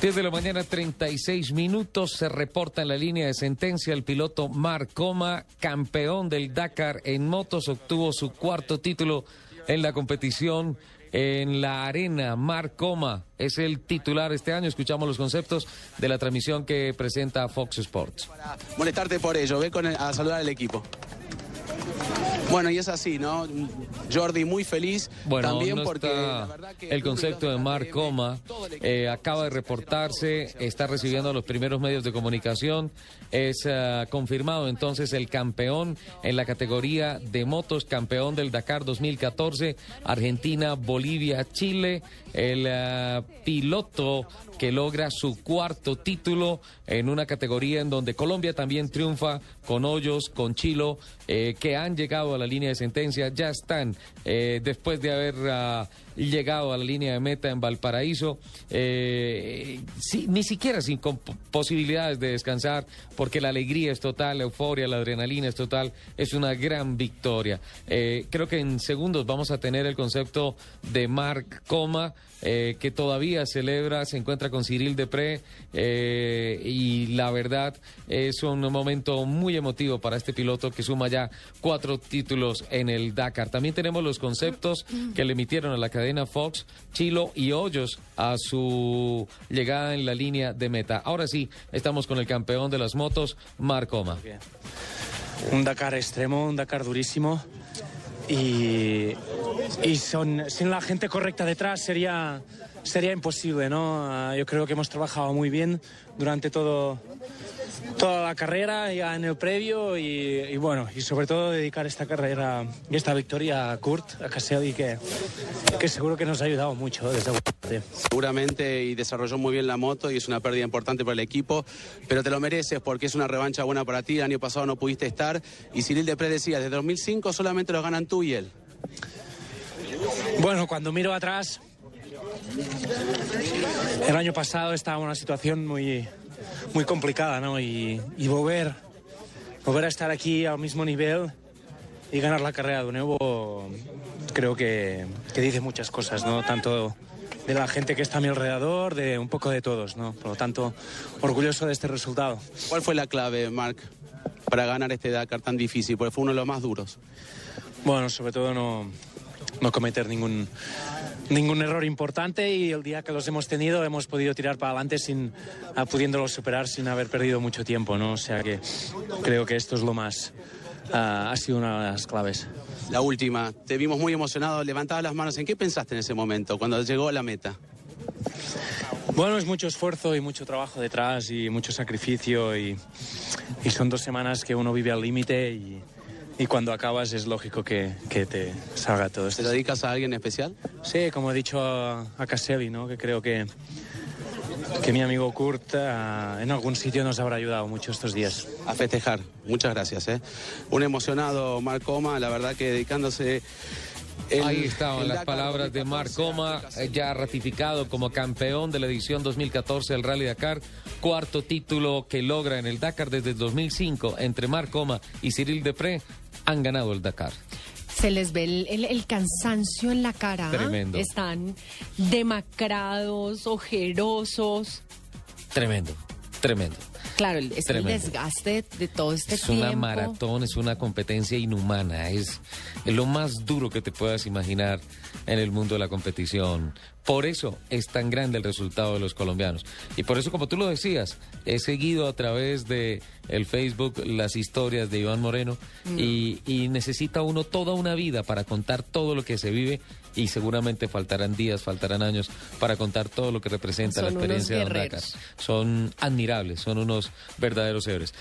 10 de la mañana, 36 minutos. Se reporta en la línea de sentencia el piloto Marc Coma, campeón del Dakar en motos, obtuvo su cuarto título en la competición en la arena. Marc Coma es el titular este año. Escuchamos los conceptos de la transmisión que presenta Fox Sports. molestarte por ello. Ve con a saludar al equipo. Bueno, y es así, ¿no? Jordi muy feliz Bueno, también no porque está la verdad que el concepto de Marc Coma eh, acaba de reportarse, está recibiendo los primeros medios de comunicación, es eh, confirmado entonces el campeón en la categoría de motos, campeón del Dakar 2014, Argentina, Bolivia, Chile, el eh, piloto que logra su cuarto título en una categoría en donde Colombia también triunfa con Hoyos, con Chilo, eh, que han llegado a la línea de sentencia, ya están eh, después de haber ah, llegado a la línea de meta en Valparaíso, eh, ni siquiera sin posibilidades de descansar, porque la alegría es total, la euforia, la adrenalina es total, es una gran victoria. Eh, creo que en segundos vamos a tener el concepto de Marc Coma, que todavía celebra, se encuentra con Cyril Depré, y la verdad es un momento muy emotivo para este piloto que suma ya cuatro títulos en el Dakar. También tenemos los conceptos que le emitieron a la cadena Fox, Chilo y Hoyos a su llegada en la línea de meta. Ahora sí, estamos con el campeón de las motos, Marc Coma. Un Dakar extremo, un Dakar durísimo. Y, y son, sin la gente correcta detrás sería, sería imposible, ¿no? Ah, Yo creo que hemos trabajado muy bien durante todo, toda la carrera, ya en el previo, y, y bueno, y sobre todo dedicar esta carrera y esta victoria a Kurt, a Caselli, que, que seguro que nos ha ayudado mucho desde seguramente y desarrolló muy bien la moto y es una pérdida importante para el equipo, pero te lo mereces porque es una revancha buena para ti. El año pasado no pudiste estar y Cyril Depré decía, desde 2005 solamente los ganan tú y él. Bueno, cuando miro atrás, el año pasado estaba en una situación muy, muy complicada, ¿no? Y, y volver, volver a estar aquí al mismo nivel y ganar la carrera de nuevo, creo que, que dice muchas cosas, ¿no? Tanto de la gente que está a mi alrededor, de un poco de todos, ¿no? Por lo tanto, orgulloso de este resultado. ¿Cuál fue la clave, Marc, para ganar este Dakar tan difícil? Porque fue uno de los más duros. Bueno, sobre todo no, no cometer ningún, ningún error importante y el día que los hemos tenido hemos podido tirar para adelante sin ah, pudiéndolos superar sin haber perdido mucho tiempo, ¿no? O sea que creo que esto es lo más ah, ha sido una de las claves. La última, te vimos muy emocionado, levantabas las manos. ¿En qué pensaste en ese momento, cuando llegó a la meta? Bueno, es mucho esfuerzo y mucho trabajo detrás y mucho sacrificio y, y son dos semanas que uno vive al límite y, y cuando acabas es lógico que, que te salga todo ¿Te esto. lo dedicas a alguien especial? Sí, como he dicho a, a Caselli, ¿no? que creo que, que mi amigo Kurt ah, en algún sitio nos habrá ayudado mucho estos días. A festejar. Muchas gracias. ¿eh? Un emocionado Marc Coma, la verdad que dedicándose... el- Ahí estaban las palabras de 2014 Marc Coma, eh, ya ratificado como campeón de la edición 2014 del Rally Dakar, cuarto título que logra en el Dakar desde el 2005 entre Marc Coma y Cyril Depré, han ganado el Dakar. Se les ve el, el- el cansancio en la cara. Tremendo. Están demacrados, ojerosos. Tremendo, tremendo. Claro, es el desgaste de todo este Es tiempo. una maratón, es una competencia inhumana, es, es lo más duro que te puedas imaginar en el mundo de la competición. Por eso es tan grande el resultado de los colombianos. Y por eso, como tú lo decías, he seguido a través de el Facebook las historias de Iván Moreno y, y necesita uno toda una vida para contar todo lo que se vive y seguramente faltarán días, faltarán años para contar todo lo que representa la Son experiencia de guerreros. Dakar. Son admirables, son unos verdaderos héroes.